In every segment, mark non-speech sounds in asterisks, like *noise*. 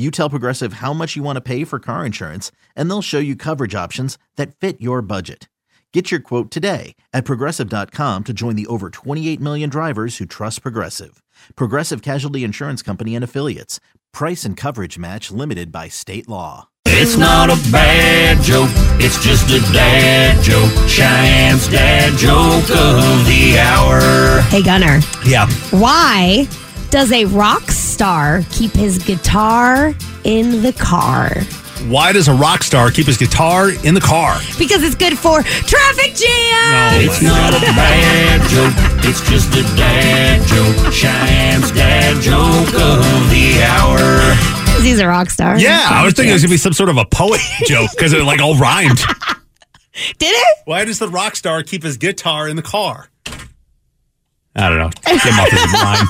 You tell Progressive how much you want to pay for car insurance, and they'll show you coverage options that fit your budget. Get your quote today at progressive.com to join the over 28 million drivers who trust Progressive. Progressive Casualty Insurance Company and Affiliates. Price and coverage match limited by state law. It's not a bad joke, it's just a dad joke. Cheyenne's dad joke of the hour. Hey, Gunner, Yeah. why does a rock star keep his guitar in the car? Why does a rock star keep his guitar in the car? Because it's good for traffic jam. It's not a bad joke, it's just a dad joke. Cheyenne's dad joke of the hour. He's a rock star. Yeah, I was thinking it was gonna be some sort of a poet *laughs* joke because it like all rhymed. *laughs* Did it? Why does the rock star keep his guitar in the car? I don't know. Get him off his *laughs* rhyme.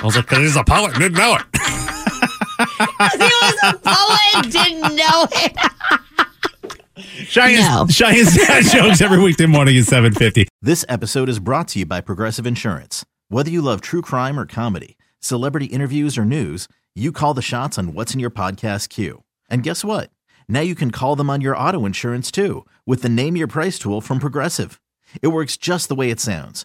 I was like, because he's a poet, didn't know it. Because *laughs* He was a poet. Didn't know it. Cheyenne's, No. Cheyenne's *laughs* dad jokes every weekday morning at 750. This episode is brought to you by Progressive Insurance. Whether you love true crime or comedy, celebrity interviews or news, you call the shots on what's in your podcast queue. And guess what? Now you can call them on your auto insurance too with the Name Your Price tool from Progressive. It works just the way it sounds.